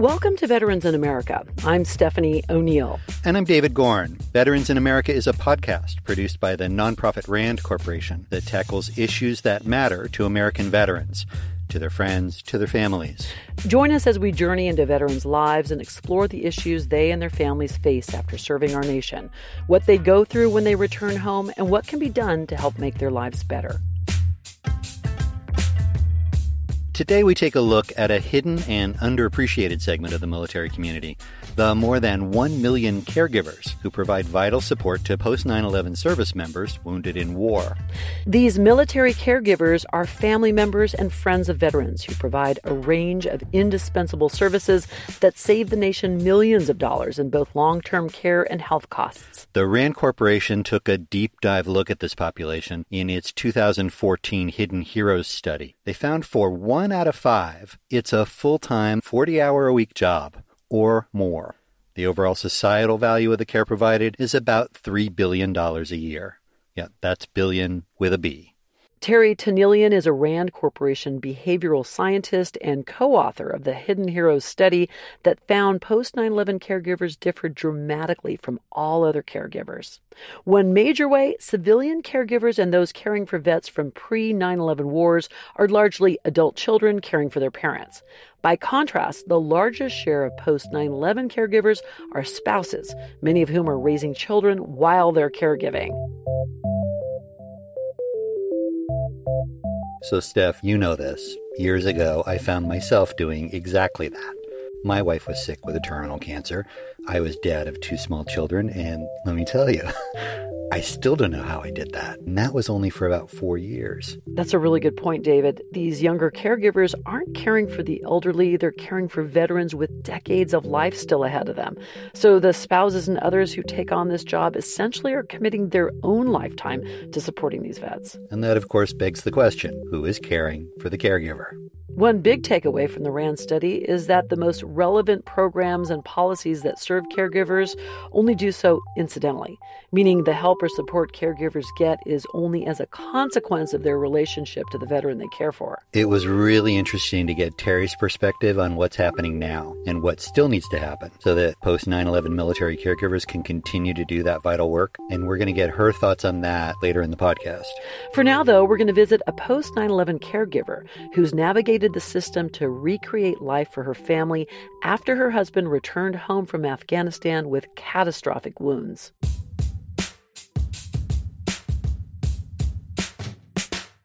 Welcome to Veterans in America. I'm Stephanie O'Neill. And I'm David Gorn. Veterans in America is a podcast produced by the nonprofit RAND Corporation that tackles issues that matter to American veterans, to their friends, to their families. Join us as we journey into veterans' lives and explore the issues they and their families face after serving our nation, what they go through when they return home, and what can be done to help make their lives better. Today, we take a look at a hidden and underappreciated segment of the military community the more than 1 million caregivers who provide vital support to post 9 11 service members wounded in war. These military caregivers are family members and friends of veterans who provide a range of indispensable services that save the nation millions of dollars in both long term care and health costs. The RAND Corporation took a deep dive look at this population in its 2014 Hidden Heroes study. They found for one out of five, it's a full time, 40 hour a week job or more. The overall societal value of the care provided is about $3 billion a year. Yeah, that's billion with a B. Terry Tanielian is a RAND Corporation behavioral scientist and co author of the Hidden Heroes study that found post 9 11 caregivers differed dramatically from all other caregivers. One major way civilian caregivers and those caring for vets from pre 9 11 wars are largely adult children caring for their parents. By contrast, the largest share of post 9 11 caregivers are spouses, many of whom are raising children while they're caregiving. So, Steph, you know this. Years ago, I found myself doing exactly that. My wife was sick with a terminal cancer. I was dad of two small children, and let me tell you, I still don't know how I did that. And that was only for about four years. That's a really good point, David. These younger caregivers aren't caring for the elderly, they're caring for veterans with decades of life still ahead of them. So the spouses and others who take on this job essentially are committing their own lifetime to supporting these vets. And that, of course, begs the question who is caring for the caregiver? One big takeaway from the RAND study is that the most relevant programs and policies that serve caregivers only do so incidentally, meaning the help or support caregivers get is only as a consequence of their relationship to the veteran they care for. It was really interesting to get Terry's perspective on what's happening now and what still needs to happen so that post 9 11 military caregivers can continue to do that vital work. And we're going to get her thoughts on that later in the podcast. For now, though, we're going to visit a post 9 11 caregiver who's navigated the system to recreate life for her family after her husband returned home from Afghanistan with catastrophic wounds.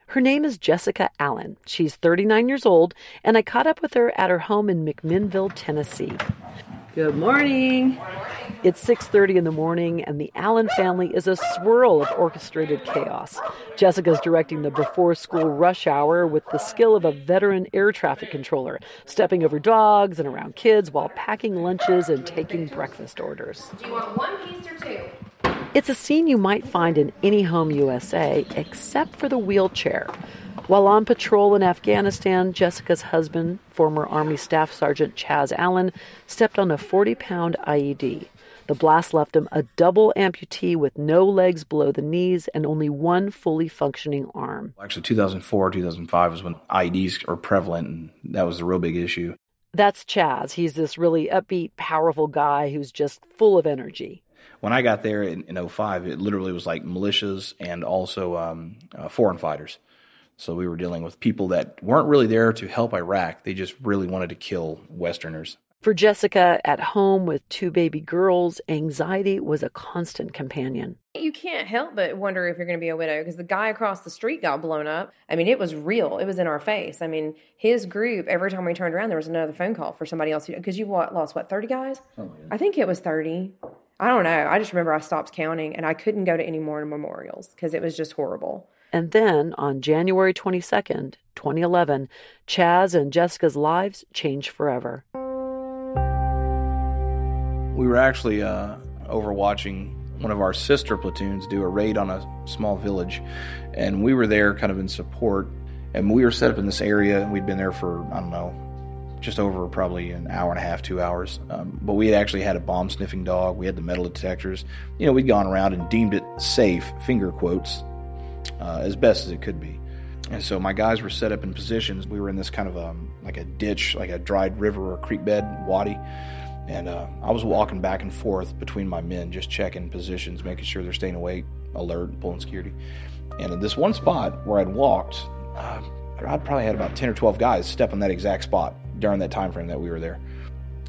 Her name is Jessica Allen. She's 39 years old, and I caught up with her at her home in McMinnville, Tennessee. Good morning. It's 6:30 in the morning and the Allen family is a swirl of orchestrated chaos. Jessica's directing the before school rush hour with the skill of a veteran air traffic controller, stepping over dogs and around kids while packing lunches and taking breakfast orders. Do you want one piece or two? It's a scene you might find in any home USA except for the wheelchair. While on patrol in Afghanistan, Jessica's husband, former Army Staff Sergeant Chaz Allen, stepped on a 40 pound IED. The blast left him a double amputee with no legs below the knees and only one fully functioning arm. Actually, 2004, 2005 was when IEDs are prevalent, and that was the real big issue. That's Chaz. He's this really upbeat, powerful guy who's just full of energy. When I got there in, in 05, it literally was like militias and also um, uh, foreign fighters. So we were dealing with people that weren't really there to help Iraq. They just really wanted to kill Westerners. For Jessica, at home with two baby girls, anxiety was a constant companion. You can't help but wonder if you're going to be a widow because the guy across the street got blown up. I mean, it was real. It was in our face. I mean, his group, every time we turned around, there was another phone call for somebody else. Because you lost, what, 30 guys? Oh, yeah. I think it was 30. I don't know. I just remember I stopped counting and I couldn't go to any more memorials because it was just horrible. And then on January 22nd, 2011, Chaz and Jessica's lives changed forever. We were actually uh, overwatching one of our sister platoons do a raid on a small village, and we were there kind of in support. And we were set up in this area. And we'd been there for I don't know, just over probably an hour and a half, two hours. Um, but we had actually had a bomb sniffing dog. We had the metal detectors. You know, we'd gone around and deemed it safe, finger quotes, uh, as best as it could be. And so my guys were set up in positions. We were in this kind of um, like a ditch, like a dried river or creek bed, wadi. And uh, I was walking back and forth between my men, just checking positions, making sure they're staying awake, alert, pulling security. And in this one spot where I'd walked, uh, I'd probably had about 10 or 12 guys step on that exact spot during that time frame that we were there.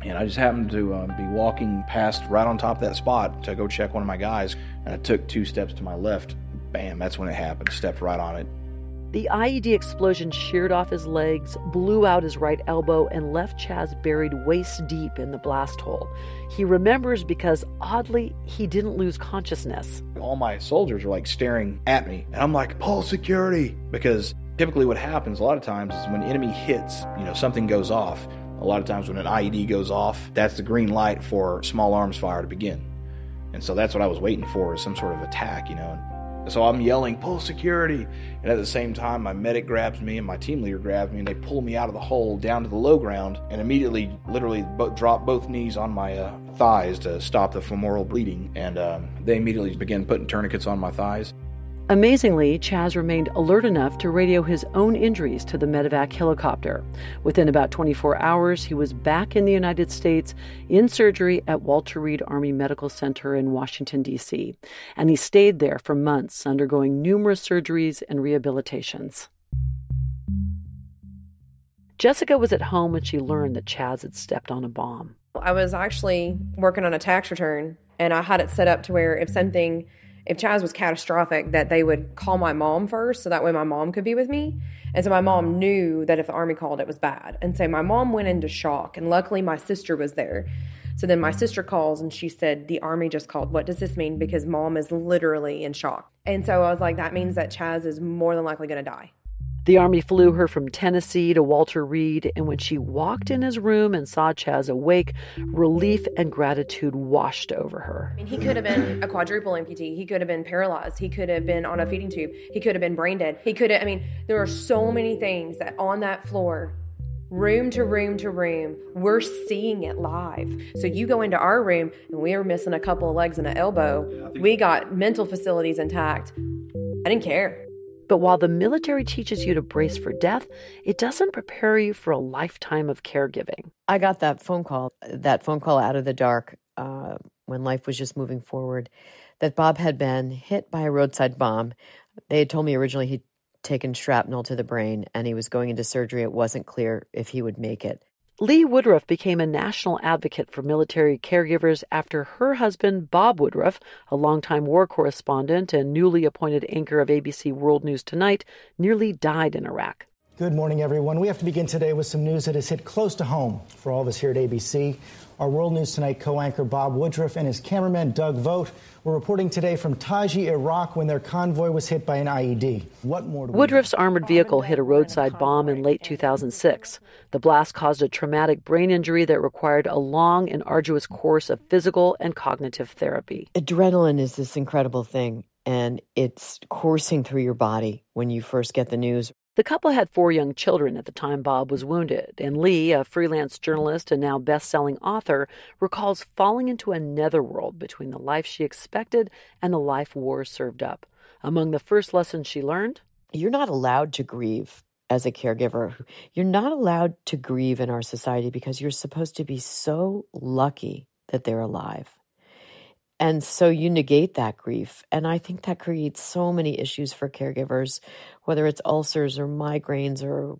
And I just happened to uh, be walking past right on top of that spot to go check one of my guys. And I took two steps to my left. Bam, that's when it happened. Stepped right on it. The IED explosion sheared off his legs, blew out his right elbow, and left Chaz buried waist deep in the blast hole. He remembers because, oddly, he didn't lose consciousness. All my soldiers are like staring at me, and I'm like, pull security. Because typically, what happens a lot of times is when enemy hits, you know, something goes off. A lot of times, when an IED goes off, that's the green light for small arms fire to begin. And so that's what I was waiting for, is some sort of attack, you know. So I'm yelling, pull security. And at the same time, my medic grabs me and my team leader grabs me and they pull me out of the hole down to the low ground and immediately, literally, drop both knees on my uh, thighs to stop the femoral bleeding. And um, they immediately begin putting tourniquets on my thighs. Amazingly, Chaz remained alert enough to radio his own injuries to the medevac helicopter. Within about 24 hours, he was back in the United States in surgery at Walter Reed Army Medical Center in Washington, D.C., and he stayed there for months, undergoing numerous surgeries and rehabilitations. Jessica was at home when she learned that Chaz had stepped on a bomb. I was actually working on a tax return, and I had it set up to where if something if Chaz was catastrophic, that they would call my mom first, so that way my mom could be with me. And so my mom knew that if the army called, it was bad. And so my mom went into shock, and luckily my sister was there. So then my sister calls and she said, The army just called. What does this mean? Because mom is literally in shock. And so I was like, That means that Chaz is more than likely going to die. The Army flew her from Tennessee to Walter Reed, and when she walked in his room and saw Chaz awake, relief and gratitude washed over her. I mean, he could have been a quadruple amputee. He could have been paralyzed. He could have been on a feeding tube. He could have been brain dead. He could have, I mean, there are so many things that on that floor room to room to room, we're seeing it live. So you go into our room and we are missing a couple of legs and an elbow. We got mental facilities intact. I didn't care. But while the military teaches you to brace for death, it doesn't prepare you for a lifetime of caregiving. I got that phone call, that phone call out of the dark uh, when life was just moving forward, that Bob had been hit by a roadside bomb. They had told me originally he'd taken shrapnel to the brain and he was going into surgery. It wasn't clear if he would make it. Lee Woodruff became a national advocate for military caregivers after her husband, Bob Woodruff, a longtime war correspondent and newly appointed anchor of ABC World News Tonight, nearly died in Iraq. Good morning, everyone. We have to begin today with some news that has hit close to home for all of us here at ABC. Our World News Tonight co anchor Bob Woodruff and his cameraman Doug Vogt were reporting today from Taji, Iraq, when their convoy was hit by an IED. What more? Woodruff's armored vehicle hit a roadside bomb in late 2006. The blast caused a traumatic brain injury that required a long and arduous course of physical and cognitive therapy. Adrenaline is this incredible thing, and it's coursing through your body when you first get the news. The couple had four young children at the time Bob was wounded, and Lee, a freelance journalist and now best selling author, recalls falling into a netherworld between the life she expected and the life war served up. Among the first lessons she learned, you're not allowed to grieve as a caregiver. You're not allowed to grieve in our society because you're supposed to be so lucky that they're alive. And so you negate that grief. And I think that creates so many issues for caregivers, whether it's ulcers or migraines or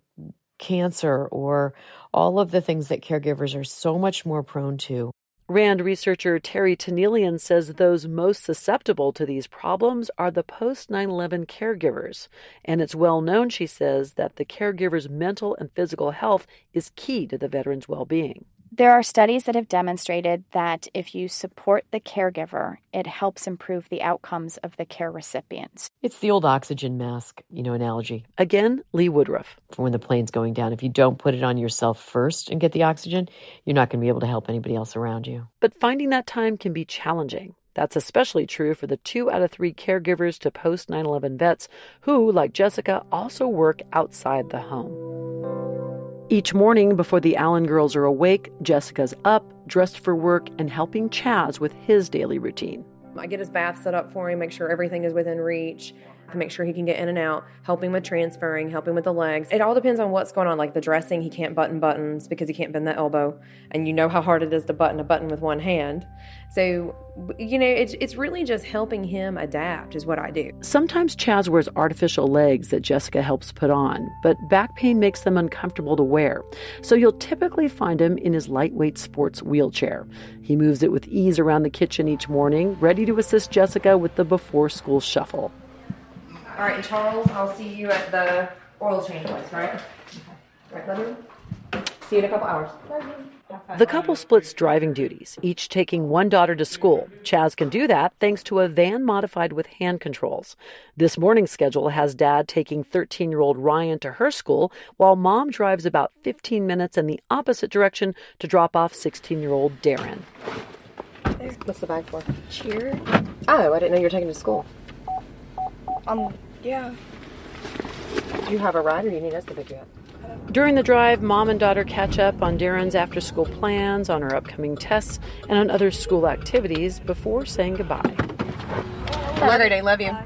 cancer or all of the things that caregivers are so much more prone to. RAND researcher Terry Tanielian says those most susceptible to these problems are the post 9 11 caregivers. And it's well known, she says, that the caregiver's mental and physical health is key to the veteran's well being. There are studies that have demonstrated that if you support the caregiver, it helps improve the outcomes of the care recipients. It's the old oxygen mask, you know, analogy. Again, Lee Woodruff. For when the plane's going down, if you don't put it on yourself first and get the oxygen, you're not going to be able to help anybody else around you. But finding that time can be challenging. That's especially true for the two out of three caregivers to post 9 11 vets who, like Jessica, also work outside the home. Each morning before the Allen girls are awake, Jessica's up, dressed for work, and helping Chaz with his daily routine. I get his bath set up for him, make sure everything is within reach. To make sure he can get in and out, helping with transferring, helping with the legs. It all depends on what's going on. Like the dressing, he can't button buttons because he can't bend the elbow. And you know how hard it is to button a button with one hand. So, you know, it's, it's really just helping him adapt, is what I do. Sometimes Chaz wears artificial legs that Jessica helps put on, but back pain makes them uncomfortable to wear. So you'll typically find him in his lightweight sports wheelchair. He moves it with ease around the kitchen each morning, ready to assist Jessica with the before school shuffle. All right, and Charles, I'll see you at the oil change place, right? Okay. Right, love you. See you in a couple hours. The couple splits driving duties, each taking one daughter to school. Chaz can do that thanks to a van modified with hand controls. This morning's schedule has dad taking 13 year old Ryan to her school, while mom drives about 15 minutes in the opposite direction to drop off 16 year old Darren. What's the bag for? Cheer? Oh, I didn't know you were taking to school. Um, yeah. Do you have a ride or do you need us to pick you up? During the drive, mom and daughter catch up on Darren's after school plans, on her upcoming tests, and on other school activities before saying goodbye. Great day. Love you.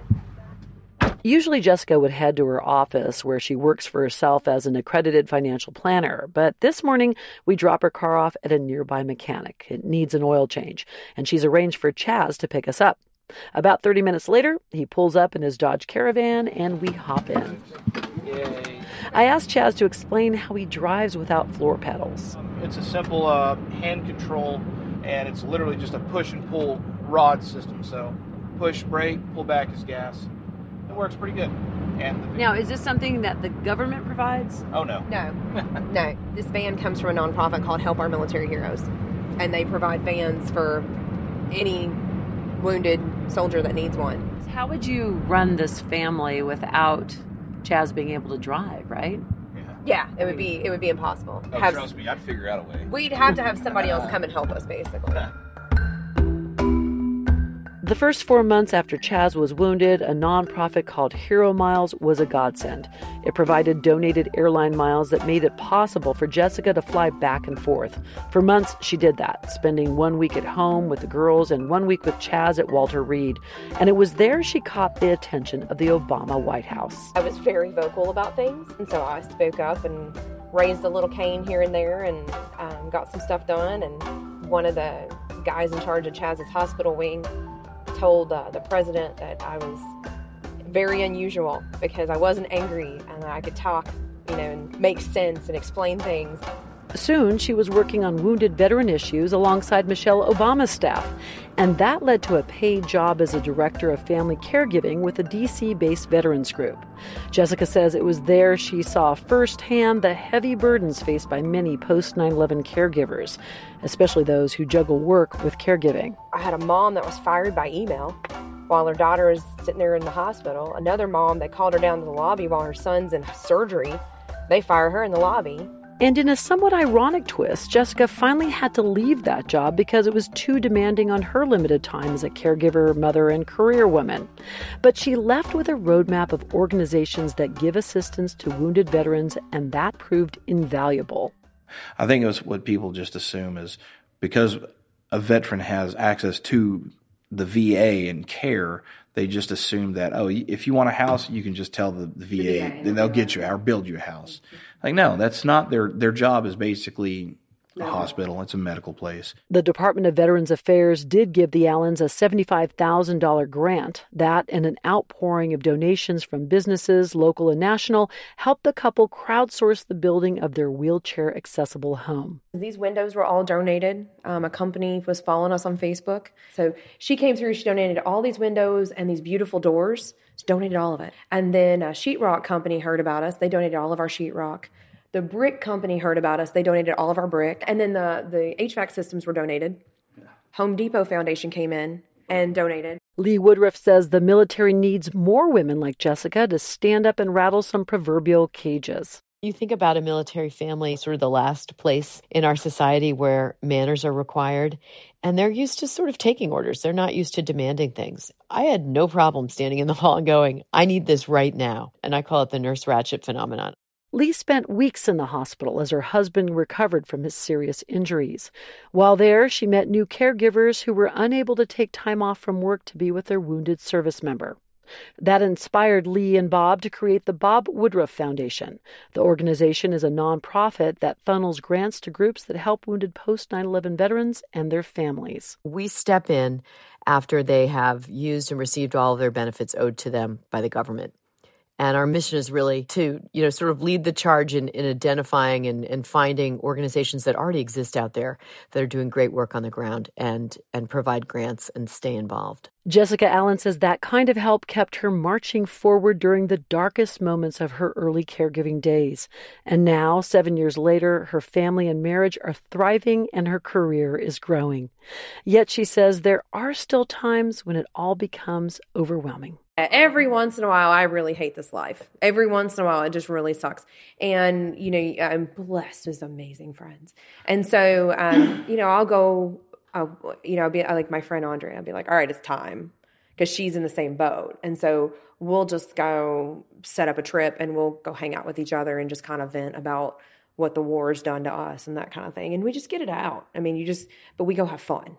Usually, Jessica would head to her office where she works for herself as an accredited financial planner. But this morning, we drop her car off at a nearby mechanic. It needs an oil change, and she's arranged for Chaz to pick us up. About 30 minutes later, he pulls up in his Dodge Caravan and we hop in. Yay. I asked Chaz to explain how he drives without floor pedals. It's a simple uh, hand control, and it's literally just a push and pull rod system. So, push, brake, pull back is gas. It works pretty good. And the, Now, is this something that the government provides? oh no, No, no. This van comes from a nonprofit called Help Our Military Heroes, and they provide vans for any wounded soldier that needs one. How would you run this family without Chaz being able to drive, right? Yeah, it would be it would be impossible. Oh, Have- trust me, I'd figure out a way. we'd have to have somebody else uh-huh. come and help us, basically. The first four months after Chaz was wounded, a nonprofit called Hero Miles was a godsend. It provided donated airline miles that made it possible for Jessica to fly back and forth. For months, she did that, spending one week at home with the girls and one week with Chaz at Walter Reed. And it was there she caught the attention of the Obama White House. I was very vocal about things, and so I spoke up and raised a little Cain here and there, and um, got some stuff done. And one of the guys in charge of Chaz's hospital wing told uh, the president that I was very unusual because I wasn't angry and I could talk, you know, and make sense and explain things. Soon, she was working on wounded veteran issues alongside Michelle Obama's staff, and that led to a paid job as a director of family caregiving with a DC based veterans group. Jessica says it was there she saw firsthand the heavy burdens faced by many post 9 11 caregivers, especially those who juggle work with caregiving. I had a mom that was fired by email while her daughter is sitting there in the hospital. Another mom that called her down to the lobby while her son's in surgery. They fire her in the lobby. And in a somewhat ironic twist, Jessica finally had to leave that job because it was too demanding on her limited time as a caregiver, mother, and career woman. But she left with a roadmap of organizations that give assistance to wounded veterans, and that proved invaluable. I think it was what people just assume is because a veteran has access to the VA and care, they just assume that oh, if you want a house, you can just tell the, the VA, and they'll get you or build you a house. Like no, that's not their their job. Is basically a hospital. It's a medical place. The Department of Veterans Affairs did give the Allens a $75,000 grant. That and an outpouring of donations from businesses, local and national, helped the couple crowdsource the building of their wheelchair accessible home. These windows were all donated. Um, a company was following us on Facebook. So she came through, she donated all these windows and these beautiful doors. She donated all of it. And then a sheetrock company heard about us. They donated all of our sheetrock. The brick company heard about us. They donated all of our brick. And then the, the HVAC systems were donated. Home Depot Foundation came in and donated. Lee Woodruff says the military needs more women like Jessica to stand up and rattle some proverbial cages. You think about a military family, sort of the last place in our society where manners are required, and they're used to sort of taking orders. They're not used to demanding things. I had no problem standing in the hall and going, I need this right now. And I call it the Nurse Ratched phenomenon. Lee spent weeks in the hospital as her husband recovered from his serious injuries. While there, she met new caregivers who were unable to take time off from work to be with their wounded service member. That inspired Lee and Bob to create the Bob Woodruff Foundation. The organization is a nonprofit that funnels grants to groups that help wounded post 9 11 veterans and their families. We step in after they have used and received all of their benefits owed to them by the government. And our mission is really to, you know, sort of lead the charge in, in identifying and, and finding organizations that already exist out there that are doing great work on the ground and and provide grants and stay involved. Jessica Allen says that kind of help kept her marching forward during the darkest moments of her early caregiving days. And now, seven years later, her family and marriage are thriving and her career is growing. Yet she says there are still times when it all becomes overwhelming. Every once in a while, I really hate this life. Every once in a while, it just really sucks. And, you know, I'm blessed with amazing friends. And so, um, you know, I'll go, I'll, you know, I'll be like my friend Andrea, I'll be like, all right, it's time because she's in the same boat. And so we'll just go set up a trip and we'll go hang out with each other and just kind of vent about what the war has done to us and that kind of thing. And we just get it out. I mean, you just, but we go have fun.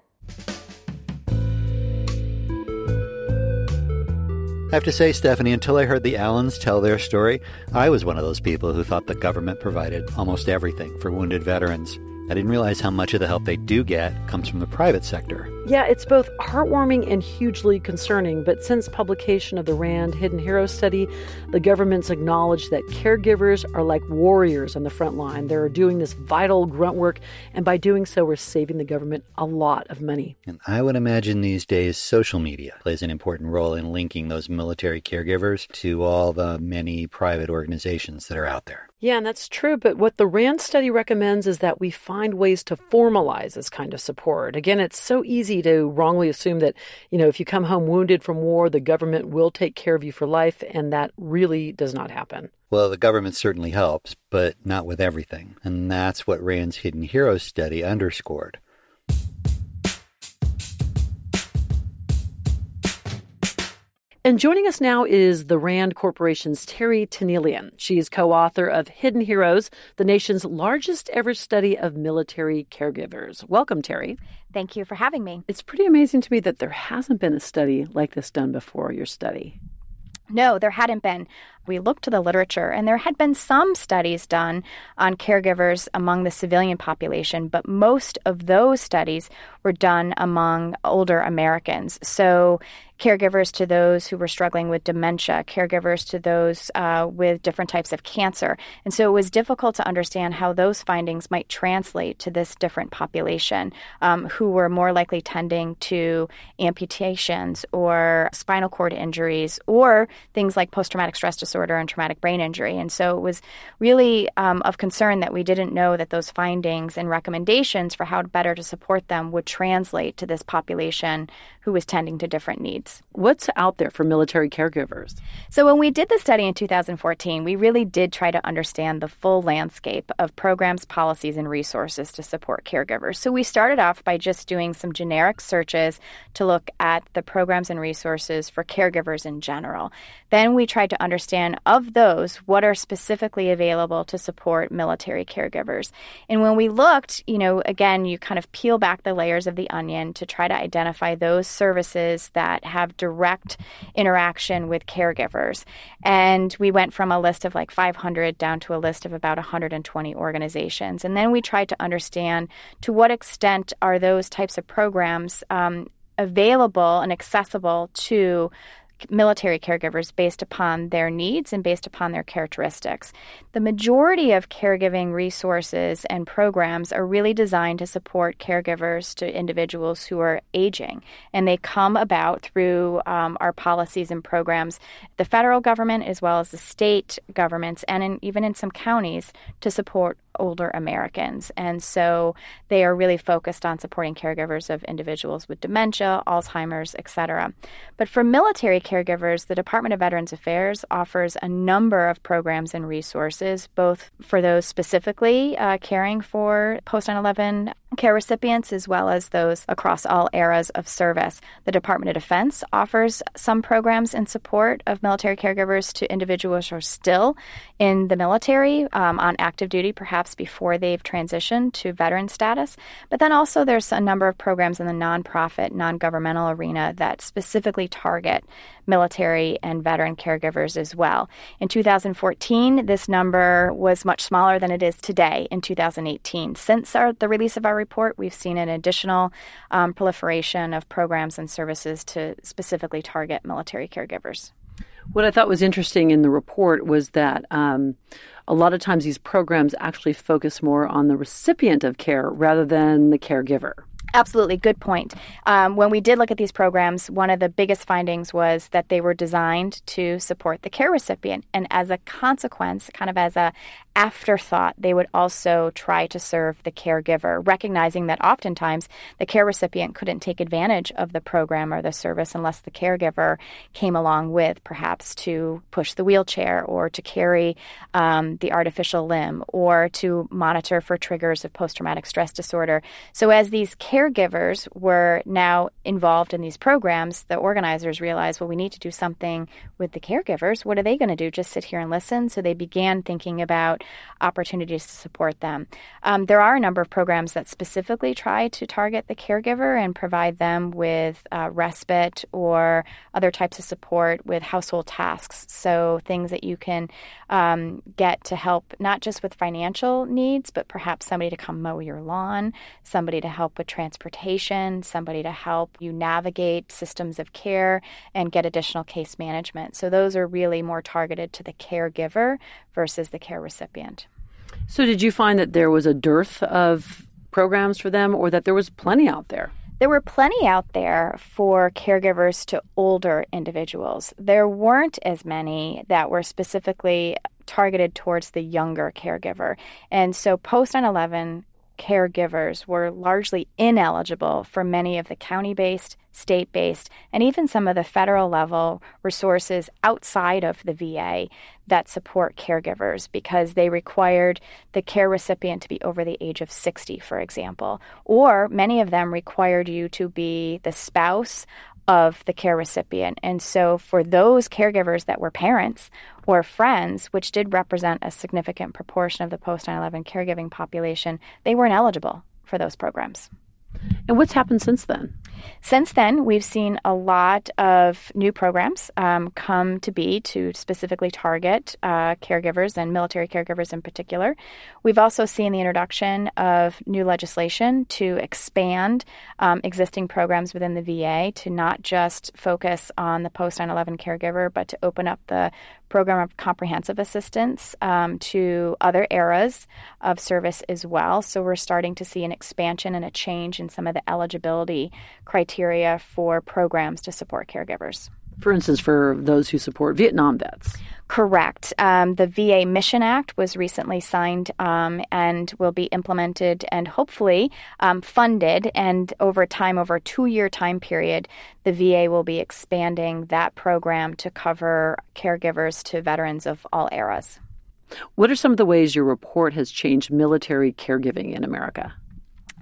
I have to say, Stephanie, until I heard the Allens tell their story, I was one of those people who thought the government provided almost everything for wounded veterans. I didn't realize how much of the help they do get comes from the private sector. Yeah, it's both heartwarming and hugely concerning. But since publication of the RAND Hidden Hero study, the government's acknowledged that caregivers are like warriors on the front line. They're doing this vital grunt work, and by doing so, we're saving the government a lot of money. And I would imagine these days social media plays an important role in linking those military caregivers to all the many private organizations that are out there. Yeah, and that's true. But what the RAND study recommends is that we find ways to formalize this kind of support. Again, it's so easy to wrongly assume that, you know, if you come home wounded from war, the government will take care of you for life, and that really does not happen. Well, the government certainly helps, but not with everything. And that's what RAND's Hidden Heroes study underscored. And joining us now is the RAND Corporation's Terry Tanielian. She is co author of Hidden Heroes, the nation's largest ever study of military caregivers. Welcome, Terry. Thank you for having me. It's pretty amazing to me that there hasn't been a study like this done before your study. No, there hadn't been. We looked to the literature, and there had been some studies done on caregivers among the civilian population, but most of those studies were done among older Americans. So, caregivers to those who were struggling with dementia, caregivers to those uh, with different types of cancer. And so it was difficult to understand how those findings might translate to this different population um, who were more likely tending to amputations or spinal cord injuries or things like post traumatic stress disorder and traumatic brain injury. And so it was really um, of concern that we didn't know that those findings and recommendations for how better to support them would translate to this population who was tending to different needs. What's out there for military caregivers? So, when we did the study in 2014, we really did try to understand the full landscape of programs, policies, and resources to support caregivers. So, we started off by just doing some generic searches to look at the programs and resources for caregivers in general. Then we tried to understand of those, what are specifically available to support military caregivers. And when we looked, you know, again, you kind of peel back the layers of the onion to try to identify those services that have direct interaction with caregivers. And we went from a list of like 500 down to a list of about 120 organizations. And then we tried to understand to what extent are those types of programs um, available and accessible to military caregivers based upon their needs and based upon their characteristics. The majority of caregiving resources and programs are really designed to support caregivers to individuals who are aging, and they come about through um, our policies and programs, the federal government as well as the state governments, and in, even in some counties to support older Americans. And so they are really focused on supporting caregivers of individuals with dementia, Alzheimer's, etc. But for military caregivers, the Department of Veterans Affairs offers a number of programs and resources, both for those specifically uh, caring for post 9 11 care recipients as well as those across all eras of service. The Department of Defense offers some programs in support of military caregivers to individuals who are still in the military um, on active duty, perhaps before they've transitioned to veteran status. But then also there's a number of programs in the nonprofit, non governmental arena that specifically target military and veteran caregivers as well. In 2014, this number was much smaller than it is today in 2018. Since our, the release of our report, we've seen an additional um, proliferation of programs and services to specifically target military caregivers. What I thought was interesting in the report was that um, a lot of times these programs actually focus more on the recipient of care rather than the caregiver. Absolutely, good point. Um, when we did look at these programs, one of the biggest findings was that they were designed to support the care recipient, and as a consequence, kind of as a afterthought, they would also try to serve the caregiver, recognizing that oftentimes the care recipient couldn't take advantage of the program or the service unless the caregiver came along with, perhaps to push the wheelchair or to carry um, the artificial limb or to monitor for triggers of post traumatic stress disorder. So, as these caregivers were now involved in these programs, the organizers realized, well, we need to do something with the caregivers. What are they going to do? Just sit here and listen? So, they began thinking about opportunities to support them. Um, there are a number of programs that specifically try to target the caregiver and provide them with uh, respite or other types of support with household tasks. So, things that you can um, get to help not just with financial needs, but perhaps somebody to come mow your lawn, somebody to help with transportation, somebody to help you navigate systems of care and get additional case management. So, those are really more targeted to the caregiver versus the care recipient. So, did you find that there was a dearth of programs for them or that there was plenty out there? There were plenty out there for caregivers to older individuals. There weren't as many that were specifically targeted towards the younger caregiver. And so, post 9 11 caregivers were largely ineligible for many of the county based, state based, and even some of the federal level resources outside of the VA that support caregivers because they required the care recipient to be over the age of 60, for example. Or many of them required you to be the spouse of the care recipient. And so, for those caregivers that were parents or friends, which did represent a significant proportion of the post 9 11 caregiving population, they weren't eligible for those programs. And what's happened since then? Since then, we've seen a lot of new programs um, come to be to specifically target uh, caregivers and military caregivers in particular. We've also seen the introduction of new legislation to expand um, existing programs within the VA to not just focus on the post 9 11 caregiver, but to open up the program of comprehensive assistance um, to other eras of service as well. So we're starting to see an expansion and a change in some of the eligibility criteria for programs to support caregivers. For instance, for those who support Vietnam vets. Correct. Um, the VA Mission Act was recently signed um, and will be implemented and hopefully um, funded. And over time, over a two year time period, the VA will be expanding that program to cover caregivers to veterans of all eras. What are some of the ways your report has changed military caregiving in America?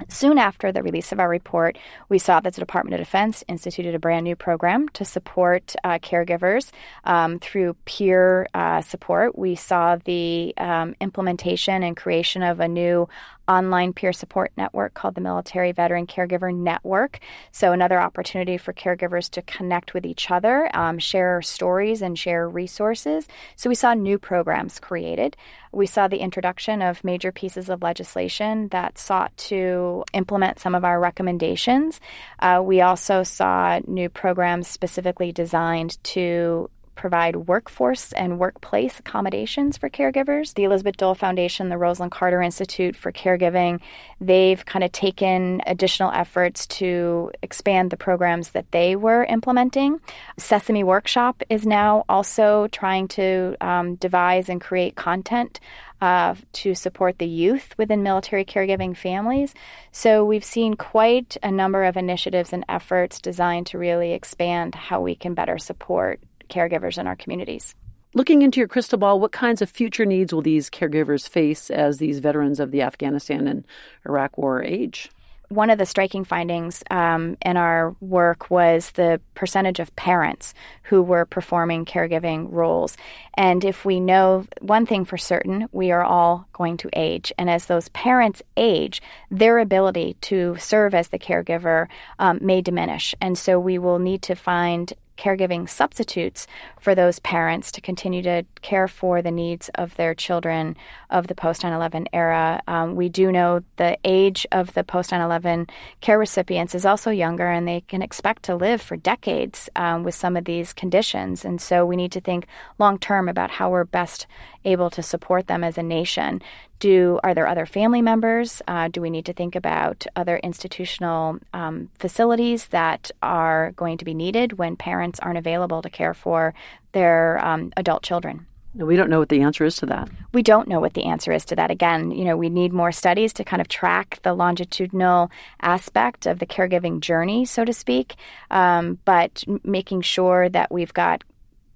Soon after the release of our report, we saw that the Department of Defense instituted a brand new program to support uh, caregivers um, through peer uh, support. We saw the um, implementation and creation of a new online peer support network called the Military Veteran Caregiver Network. So, another opportunity for caregivers to connect with each other, um, share stories, and share resources. So, we saw new programs created. We saw the introduction of major pieces of legislation that sought to implement some of our recommendations. Uh, we also saw new programs specifically designed to provide workforce and workplace accommodations for caregivers. The Elizabeth Dole Foundation, the Rosalynn Carter Institute for Caregiving, they've kind of taken additional efforts to expand the programs that they were implementing. Sesame Workshop is now also trying to um, devise and create content uh, to support the youth within military caregiving families. So we've seen quite a number of initiatives and efforts designed to really expand how we can better support caregivers in our communities. Looking into your crystal ball, what kinds of future needs will these caregivers face as these veterans of the Afghanistan and Iraq war age? one of the striking findings um, in our work was the percentage of parents who were performing caregiving roles. And if we know one thing for certain, we are all going to age. And as those parents age, their ability to serve as the caregiver um, may diminish. And so we will need to find caregiving substitutes for those parents to continue to care for the needs of their children of the post 9 11 era. Um, we do know the age of the post 9 11 care recipients is also younger, and they can expect to live for decades um, with some of these conditions. And so we need to think long term about how we're best able to support them as a nation. Do are there other family members? Uh, do we need to think about other institutional um, facilities that are going to be needed when parents aren't available to care for their um, adult children? We don't know what the answer is to that. We don't know what the answer is to that. Again, you know, we need more studies to kind of track the longitudinal aspect of the caregiving journey, so to speak. Um, but making sure that we've got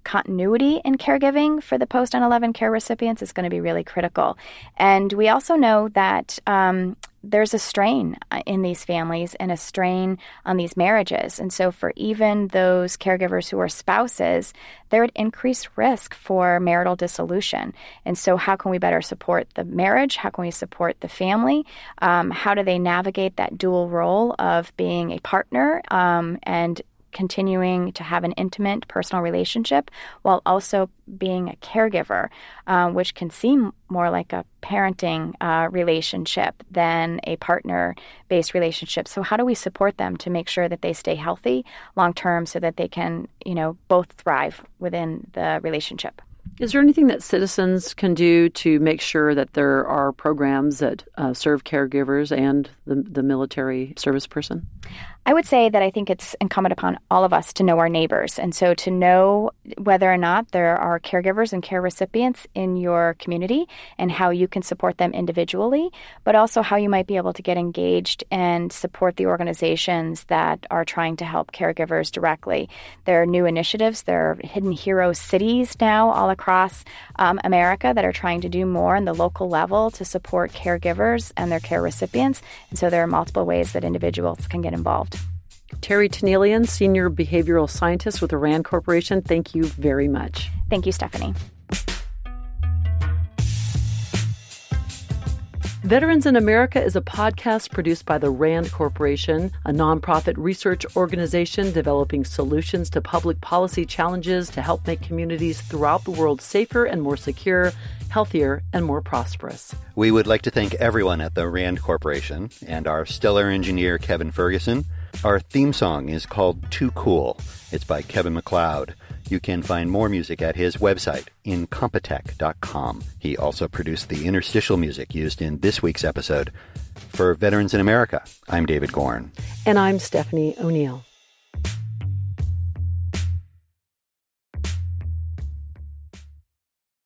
continuity in caregiving for the post 9 11 care recipients is going to be really critical. And we also know that um, there's a strain uh, in these families and a strain on these marriages. And so, for even those caregivers who are spouses, they're at increased risk for marital dissolution. And so, how can we better support the marriage? How can we support the family? Um, how do they navigate that dual role of being a partner um, and continuing to have an intimate personal relationship while also being a caregiver, uh, which can seem more like a parenting uh, relationship than a partner based relationship. So, how do we support them to make sure that they stay healthy long term so that they can, you know, both thrive within the relationship? Is there anything that citizens can do to make sure that there are programs that uh, serve caregivers and the, the military service person? I would say that I think it's incumbent upon all of us to know our neighbors. And so to know whether or not there are caregivers and care recipients in your community and how you can support them individually, but also how you might be able to get engaged and support the organizations that are trying to help caregivers directly. There are new initiatives, there are hidden hero cities now all across um, America that are trying to do more on the local level to support caregivers and their care recipients. And so there are multiple ways that individuals can get involved. Terry Tanielian, Senior Behavioral Scientist with the RAND Corporation, thank you very much. Thank you, Stephanie. Veterans in America is a podcast produced by the RAND Corporation, a nonprofit research organization developing solutions to public policy challenges to help make communities throughout the world safer and more secure, healthier, and more prosperous. We would like to thank everyone at the RAND Corporation and our stellar engineer, Kevin Ferguson. Our theme song is called Too Cool. It's by Kevin MacLeod. You can find more music at his website, incompetech.com. He also produced the interstitial music used in this week's episode. For Veterans in America, I'm David Gorn. And I'm Stephanie O'Neill.